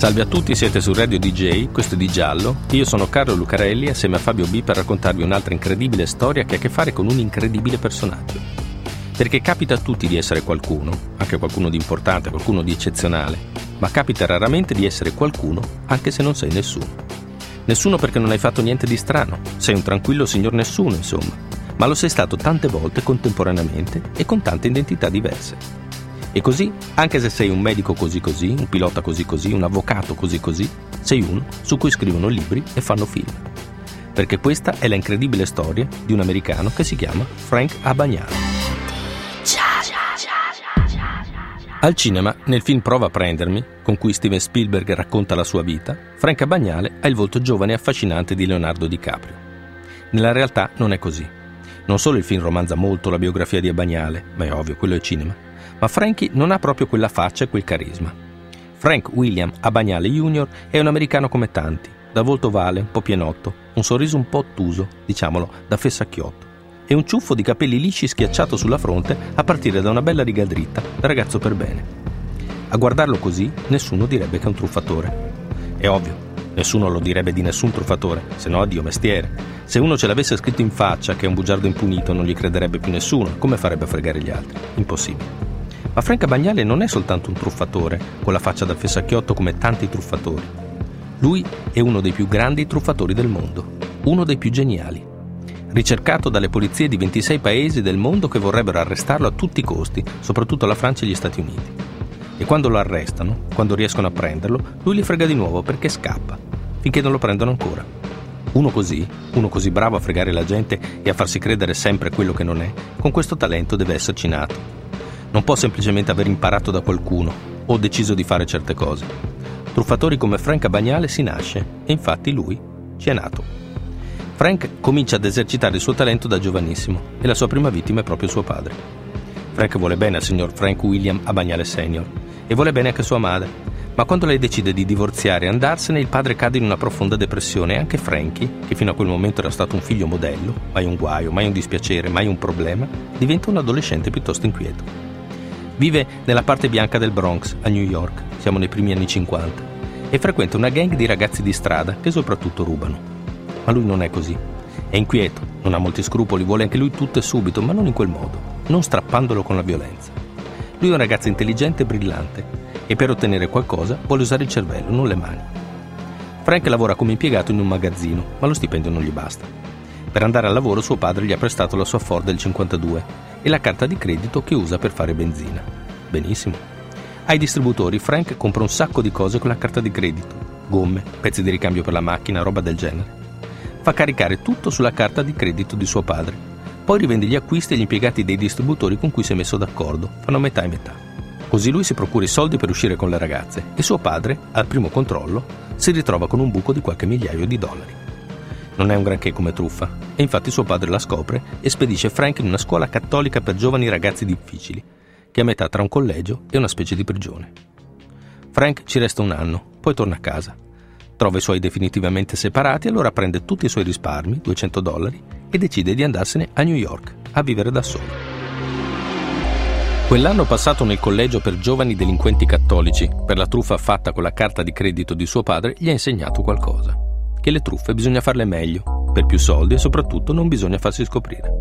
Salve a tutti, siete su Radio DJ, questo è Di Giallo. Io sono Carlo Lucarelli assieme a Fabio B per raccontarvi un'altra incredibile storia che ha a che fare con un incredibile personaggio. Perché capita a tutti di essere qualcuno, anche qualcuno di importante, qualcuno di eccezionale, ma capita raramente di essere qualcuno anche se non sei nessuno. Nessuno perché non hai fatto niente di strano, sei un tranquillo signor nessuno, insomma ma lo sei stato tante volte contemporaneamente e con tante identità diverse. E così, anche se sei un medico così così, un pilota così così, un avvocato così così, sei uno su cui scrivono libri e fanno film. Perché questa è la incredibile storia di un americano che si chiama Frank Abagnale. Al cinema, nel film Prova a prendermi, con cui Steven Spielberg racconta la sua vita, Frank Abagnale ha il volto giovane e affascinante di Leonardo DiCaprio. Nella realtà non è così. Non solo il film romanza molto la biografia di Abagnale, ma è ovvio, quello è cinema, ma Frankie non ha proprio quella faccia e quel carisma. Frank William Abagnale Jr. è un americano come tanti, da volto ovale, un po' pienotto, un sorriso un po' ottuso, diciamolo, da fessacchiotto, e un ciuffo di capelli lisci schiacciato sulla fronte a partire da una bella riga dritta, da ragazzo per bene. A guardarlo così, nessuno direbbe che è un truffatore. È ovvio, Nessuno lo direbbe di nessun truffatore, se no addio mestiere. Se uno ce l'avesse scritto in faccia che è un bugiardo impunito non gli crederebbe più nessuno, come farebbe a fregare gli altri? Impossibile. Ma Franca Bagnale non è soltanto un truffatore, con la faccia da fessacchiotto come tanti truffatori. Lui è uno dei più grandi truffatori del mondo, uno dei più geniali. Ricercato dalle polizie di 26 paesi del mondo che vorrebbero arrestarlo a tutti i costi, soprattutto la Francia e gli Stati Uniti. E quando lo arrestano, quando riescono a prenderlo, lui li frega di nuovo perché scappa, finché non lo prendono ancora. Uno così, uno così bravo a fregare la gente e a farsi credere sempre quello che non è, con questo talento deve esserci nato. Non può semplicemente aver imparato da qualcuno o deciso di fare certe cose. Truffatori come Frank Bagnale si nasce e infatti lui ci è nato. Frank comincia ad esercitare il suo talento da giovanissimo e la sua prima vittima è proprio suo padre. Frank vuole bene al signor Frank William Abagnale Senior e vuole bene anche sua madre. Ma quando lei decide di divorziare e andarsene, il padre cade in una profonda depressione e anche Frankie, che fino a quel momento era stato un figlio modello, mai un guaio, mai un dispiacere, mai un problema, diventa un adolescente piuttosto inquieto. Vive nella parte bianca del Bronx, a New York, siamo nei primi anni 50, e frequenta una gang di ragazzi di strada che soprattutto rubano. Ma lui non è così. È inquieto, non ha molti scrupoli, vuole anche lui tutto e subito, ma non in quel modo, non strappandolo con la violenza. Lui è un ragazzo intelligente e brillante e per ottenere qualcosa vuole usare il cervello, non le mani. Frank lavora come impiegato in un magazzino, ma lo stipendio non gli basta. Per andare al lavoro suo padre gli ha prestato la sua Ford del 52 e la carta di credito che usa per fare benzina. Benissimo. Ai distributori Frank compra un sacco di cose con la carta di credito, gomme, pezzi di ricambio per la macchina, roba del genere. Fa caricare tutto sulla carta di credito di suo padre poi rivende gli acquisti agli impiegati dei distributori con cui si è messo d'accordo, fanno metà e metà. Così lui si procura i soldi per uscire con le ragazze e suo padre, al primo controllo, si ritrova con un buco di qualche migliaio di dollari. Non è un granché come truffa, e infatti suo padre la scopre e spedisce Frank in una scuola cattolica per giovani ragazzi difficili, che è a metà tra un collegio e una specie di prigione. Frank ci resta un anno, poi torna a casa. Trova i suoi definitivamente separati, allora prende tutti i suoi risparmi, 200 dollari, e decide di andarsene a New York a vivere da solo. Quell'anno passato nel collegio per giovani delinquenti cattolici, per la truffa fatta con la carta di credito di suo padre, gli ha insegnato qualcosa. Che le truffe bisogna farle meglio, per più soldi e soprattutto non bisogna farsi scoprire.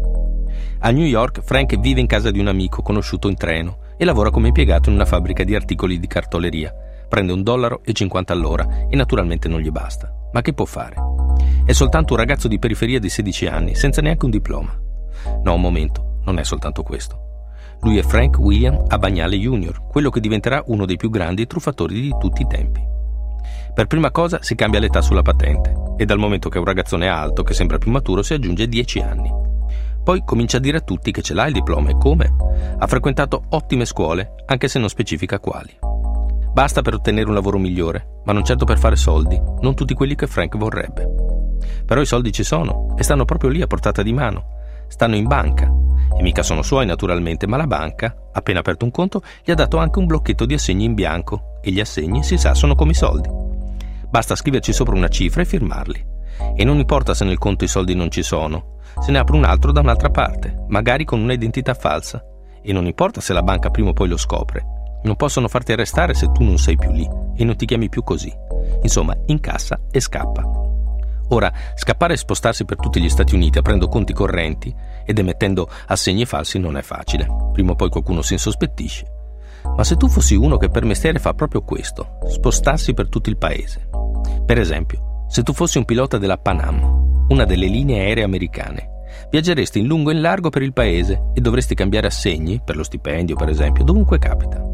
A New York Frank vive in casa di un amico conosciuto in treno e lavora come impiegato in una fabbrica di articoli di cartoleria. Prende un dollaro e 50 all'ora e naturalmente non gli basta. Ma che può fare? È soltanto un ragazzo di periferia di 16 anni, senza neanche un diploma. No, un momento, non è soltanto questo. Lui è Frank William Abagnale Jr., quello che diventerà uno dei più grandi truffatori di tutti i tempi. Per prima cosa si cambia l'età sulla patente e dal momento che è un ragazzone alto che sembra più maturo si aggiunge 10 anni. Poi comincia a dire a tutti che ce l'ha il diploma e come. Ha frequentato ottime scuole, anche se non specifica quali. Basta per ottenere un lavoro migliore, ma non certo per fare soldi, non tutti quelli che Frank vorrebbe. Però i soldi ci sono e stanno proprio lì a portata di mano. Stanno in banca E mica sono suoi naturalmente, ma la banca, appena aperto un conto, gli ha dato anche un blocchetto di assegni in bianco e gli assegni, si sa, sono come i soldi. Basta scriverci sopra una cifra e firmarli. E non importa se nel conto i soldi non ci sono, se ne apre un altro da un'altra parte, magari con un'identità falsa. E non importa se la banca prima o poi lo scopre. Non possono farti arrestare se tu non sei più lì e non ti chiami più così. Insomma, incassa e scappa. Ora, scappare e spostarsi per tutti gli Stati Uniti aprendo conti correnti ed emettendo assegni falsi non è facile. Prima o poi qualcuno si insospettisce. Ma se tu fossi uno che per mestiere fa proprio questo, spostarsi per tutto il paese. Per esempio, se tu fossi un pilota della Pan Am, una delle linee aeree americane, viaggeresti in lungo e in largo per il paese e dovresti cambiare assegni, per lo stipendio per esempio, dovunque capita.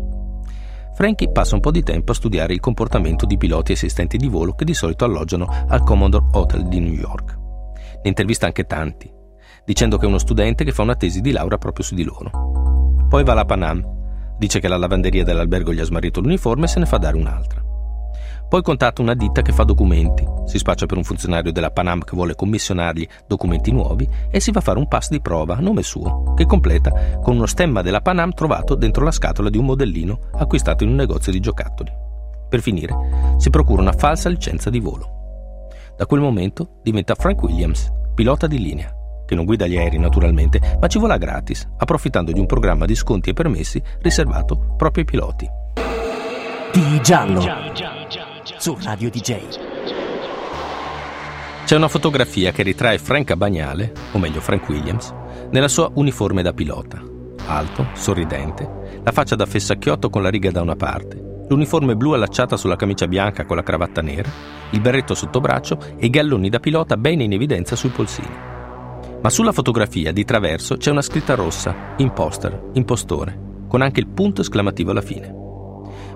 Frankie passa un po' di tempo a studiare il comportamento di piloti e assistenti di volo che di solito alloggiano al Commodore Hotel di New York. Ne intervista anche tanti, dicendo che è uno studente che fa una tesi di laurea proprio su di loro. Poi va alla Panam, dice che la lavanderia dell'albergo gli ha smarrito l'uniforme e se ne fa dare un'altra. Poi contatta una ditta che fa documenti, si spaccia per un funzionario della Panam che vuole commissionargli documenti nuovi e si va a fare un pass di prova a nome suo, che completa con uno stemma della Panam trovato dentro la scatola di un modellino acquistato in un negozio di giocattoli. Per finire, si procura una falsa licenza di volo. Da quel momento diventa Frank Williams, pilota di linea, che non guida gli aerei naturalmente, ma ci vola gratis, approfittando di un programma di sconti e permessi riservato proprio ai piloti. Di giallo su Radio DJ. C'è una fotografia che ritrae Frank Abagnale, o meglio Frank Williams, nella sua uniforme da pilota. Alto, sorridente, la faccia da fessacchiotto con la riga da una parte, l'uniforme blu allacciata sulla camicia bianca con la cravatta nera, il berretto sotto braccio e i galloni da pilota bene in evidenza sui polsini. Ma sulla fotografia di traverso c'è una scritta rossa, imposter, impostore, con anche il punto esclamativo alla fine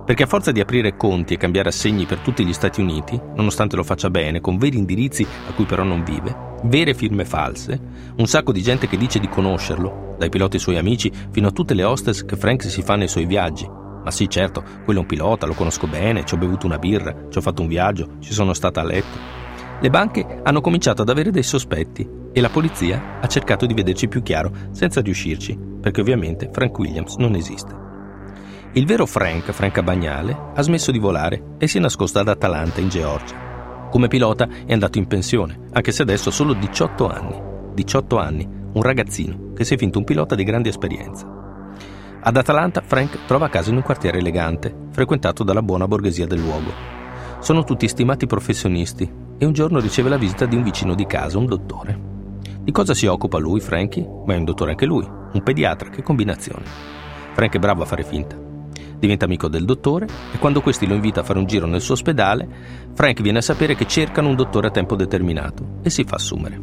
perché a forza di aprire conti e cambiare assegni per tutti gli Stati Uniti, nonostante lo faccia bene, con veri indirizzi a cui però non vive, vere firme false, un sacco di gente che dice di conoscerlo, dai piloti suoi amici fino a tutte le hostess che Frank si fa nei suoi viaggi. Ma sì, certo, quello è un pilota, lo conosco bene, ci ho bevuto una birra, ci ho fatto un viaggio, ci sono stata a letto. Le banche hanno cominciato ad avere dei sospetti e la polizia ha cercato di vederci più chiaro senza riuscirci, perché ovviamente Frank Williams non esiste. Il vero Frank, Frank Bagnale, ha smesso di volare e si è nascosto ad Atalanta, in Georgia. Come pilota è andato in pensione, anche se adesso ha solo 18 anni. 18 anni, un ragazzino che si è finto un pilota di grande esperienza. Ad Atalanta Frank trova casa in un quartiere elegante, frequentato dalla buona borghesia del luogo. Sono tutti stimati professionisti e un giorno riceve la visita di un vicino di casa, un dottore. Di cosa si occupa lui, Frankie? Ma è un dottore anche lui, un pediatra, che combinazione. Frank è bravo a fare finta diventa amico del dottore e quando questi lo invita a fare un giro nel suo ospedale, Frank viene a sapere che cercano un dottore a tempo determinato e si fa assumere.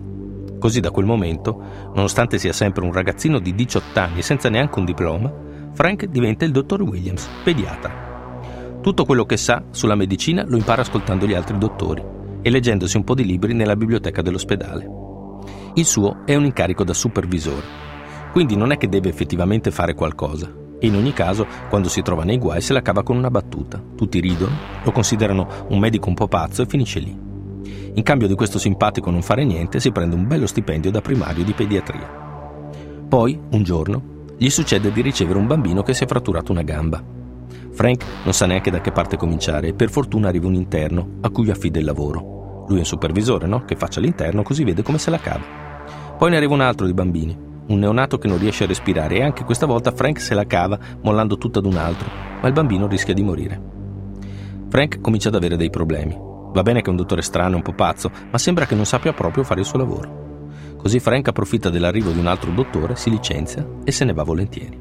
Così da quel momento, nonostante sia sempre un ragazzino di 18 anni senza neanche un diploma, Frank diventa il dottor Williams, pediatra. Tutto quello che sa sulla medicina lo impara ascoltando gli altri dottori e leggendosi un po' di libri nella biblioteca dell'ospedale. Il suo è un incarico da supervisore, quindi non è che deve effettivamente fare qualcosa, e in ogni caso, quando si trova nei guai, se la cava con una battuta. Tutti ridono, lo considerano un medico un po' pazzo e finisce lì. In cambio di questo simpatico non fare niente, si prende un bello stipendio da primario di pediatria. Poi, un giorno, gli succede di ricevere un bambino che si è fratturato una gamba. Frank non sa neanche da che parte cominciare e per fortuna arriva un interno a cui affida il lavoro. Lui è un supervisore, no? Che faccia l'interno così vede come se la cava. Poi ne arriva un altro di bambini un neonato che non riesce a respirare e anche questa volta Frank se la cava mollando tutto ad un altro, ma il bambino rischia di morire. Frank comincia ad avere dei problemi. Va bene che è un dottore strano un po' pazzo, ma sembra che non sappia proprio fare il suo lavoro. Così Frank approfitta dell'arrivo di un altro dottore, si licenzia e se ne va volentieri.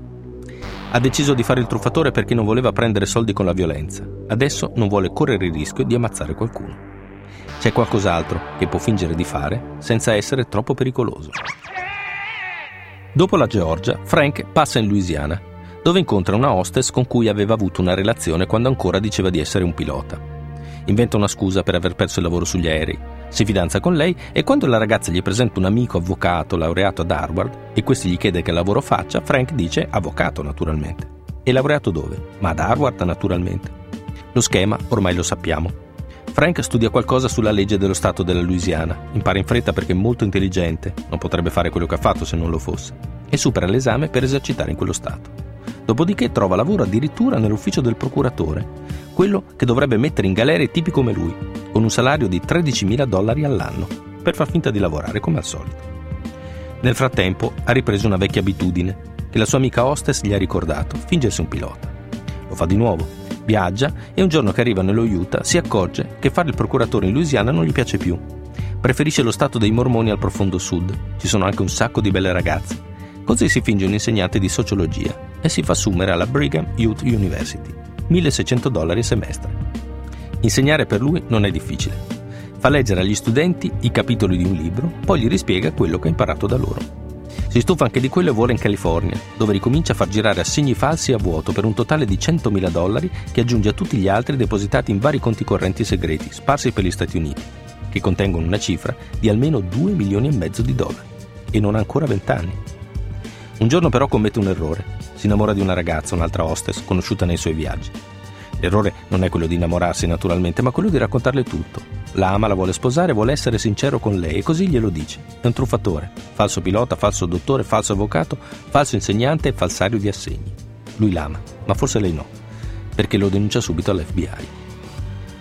Ha deciso di fare il truffatore perché non voleva prendere soldi con la violenza. Adesso non vuole correre il rischio di ammazzare qualcuno. C'è qualcos'altro che può fingere di fare senza essere troppo pericoloso. Dopo la Georgia, Frank passa in Louisiana, dove incontra una hostess con cui aveva avuto una relazione quando ancora diceva di essere un pilota. Inventa una scusa per aver perso il lavoro sugli aerei, si fidanza con lei e quando la ragazza gli presenta un amico avvocato laureato ad Harvard e questi gli chiede che lavoro faccia, Frank dice avvocato naturalmente. E laureato dove? Ma ad Harvard naturalmente. Lo schema ormai lo sappiamo. Frank studia qualcosa sulla legge dello Stato della Louisiana, impara in fretta perché è molto intelligente, non potrebbe fare quello che ha fatto se non lo fosse e supera l'esame per esercitare in quello Stato. Dopodiché trova lavoro addirittura nell'ufficio del procuratore, quello che dovrebbe mettere in galera tipi come lui, con un salario di 13.000 dollari all'anno, per far finta di lavorare come al solito. Nel frattempo ha ripreso una vecchia abitudine, che la sua amica hostess gli ha ricordato, fingersi un pilota. Lo fa di nuovo, viaggia e un giorno che arriva nello Utah si accorge che fare il procuratore in Louisiana non gli piace più. Preferisce lo stato dei mormoni al profondo sud, ci sono anche un sacco di belle ragazze. Così si finge un insegnante di sociologia e si fa assumere alla Brigham Youth University, 1600 dollari a semestre. Insegnare per lui non è difficile. Fa leggere agli studenti i capitoli di un libro, poi gli rispiega quello che ha imparato da loro. Si stufa anche di quello e vuole in California, dove ricomincia a far girare assegni falsi a vuoto per un totale di 100.000 dollari che aggiunge a tutti gli altri depositati in vari conti correnti segreti sparsi per gli Stati Uniti, che contengono una cifra di almeno 2 milioni e mezzo di dollari. E non ha ancora 20 anni. Un giorno però commette un errore. Si innamora di una ragazza, un'altra hostess, conosciuta nei suoi viaggi. L'errore non è quello di innamorarsi naturalmente, ma quello di raccontarle tutto. La ama, la vuole sposare, vuole essere sincero con lei e così glielo dice. È un truffatore, falso pilota, falso dottore, falso avvocato, falso insegnante e falsario di assegni. Lui l'ama, ma forse lei no, perché lo denuncia subito all'FBI.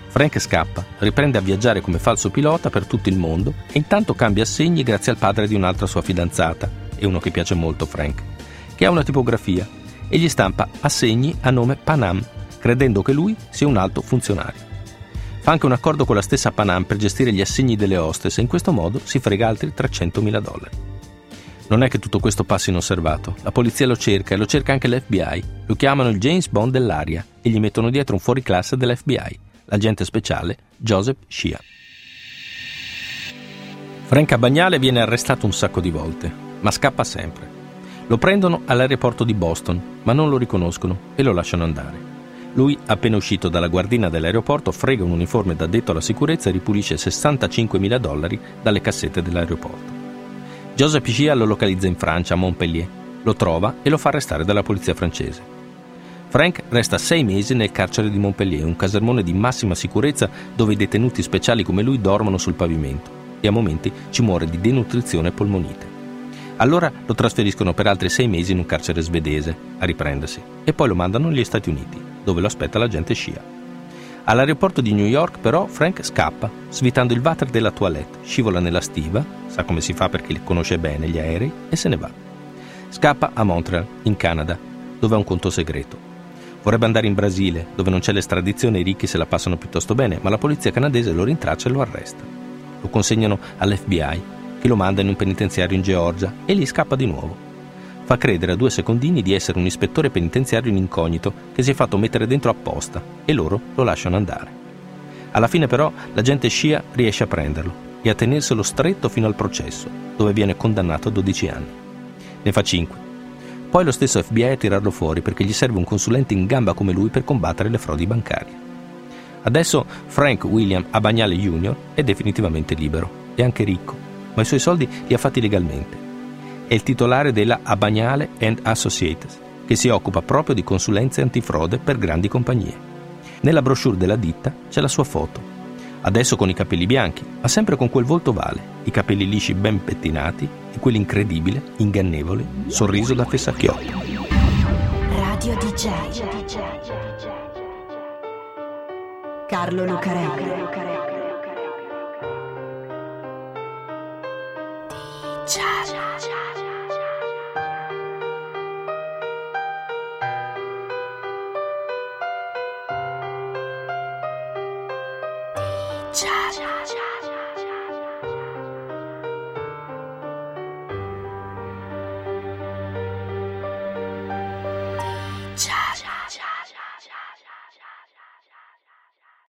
Frank scappa, riprende a viaggiare come falso pilota per tutto il mondo e intanto cambia assegni grazie al padre di un'altra sua fidanzata, e uno che piace molto Frank, che ha una tipografia e gli stampa assegni a nome Panam credendo che lui sia un alto funzionario. Fa anche un accordo con la stessa Panam per gestire gli assegni delle hostess e in questo modo si frega altri 300.000 dollari. Non è che tutto questo passi inosservato. La polizia lo cerca e lo cerca anche l'FBI. Lo chiamano il James Bond dell'aria e gli mettono dietro un fuoriclasse dell'FBI, l'agente speciale Joseph Shia. Frank Abagnale viene arrestato un sacco di volte, ma scappa sempre. Lo prendono all'aeroporto di Boston, ma non lo riconoscono e lo lasciano andare. Lui, appena uscito dalla guardina dell'aeroporto, frega un uniforme da detto alla sicurezza e ripulisce 65.000 dollari dalle cassette dell'aeroporto. Joseph Gia lo localizza in Francia, a Montpellier, lo trova e lo fa arrestare dalla polizia francese. Frank resta sei mesi nel carcere di Montpellier, un casermone di massima sicurezza dove i detenuti speciali come lui dormono sul pavimento e a momenti ci muore di denutrizione e polmonite. Allora lo trasferiscono per altri sei mesi in un carcere svedese a riprendersi e poi lo mandano negli Stati Uniti dove lo aspetta l'agente scia. All'aeroporto di New York però Frank scappa, svitando il water della toilette, scivola nella stiva, sa come si fa perché conosce bene gli aerei, e se ne va. Scappa a Montreal, in Canada, dove ha un conto segreto. Vorrebbe andare in Brasile, dove non c'è l'estradizione e i ricchi se la passano piuttosto bene, ma la polizia canadese lo rintraccia e lo arresta. Lo consegnano all'FBI, che lo manda in un penitenziario in Georgia e lì scappa di nuovo fa credere a due secondini di essere un ispettore penitenziario in incognito che si è fatto mettere dentro apposta e loro lo lasciano andare. Alla fine però l'agente Scia riesce a prenderlo e a tenerselo stretto fino al processo, dove viene condannato a 12 anni. Ne fa 5. Poi lo stesso FBI a tirarlo fuori perché gli serve un consulente in gamba come lui per combattere le frodi bancarie. Adesso Frank William Abagnale Jr. è definitivamente libero e anche ricco, ma i suoi soldi li ha fatti legalmente è il titolare della Abagnale Associates, che si occupa proprio di consulenze antifrode per grandi compagnie. Nella brochure della ditta c'è la sua foto. Adesso con i capelli bianchi, ma sempre con quel volto vale, i capelli lisci ben pettinati e quell'incredibile, ingannevole sorriso da fessacchiotto. Radio DJ Carlo Lucarelli DJ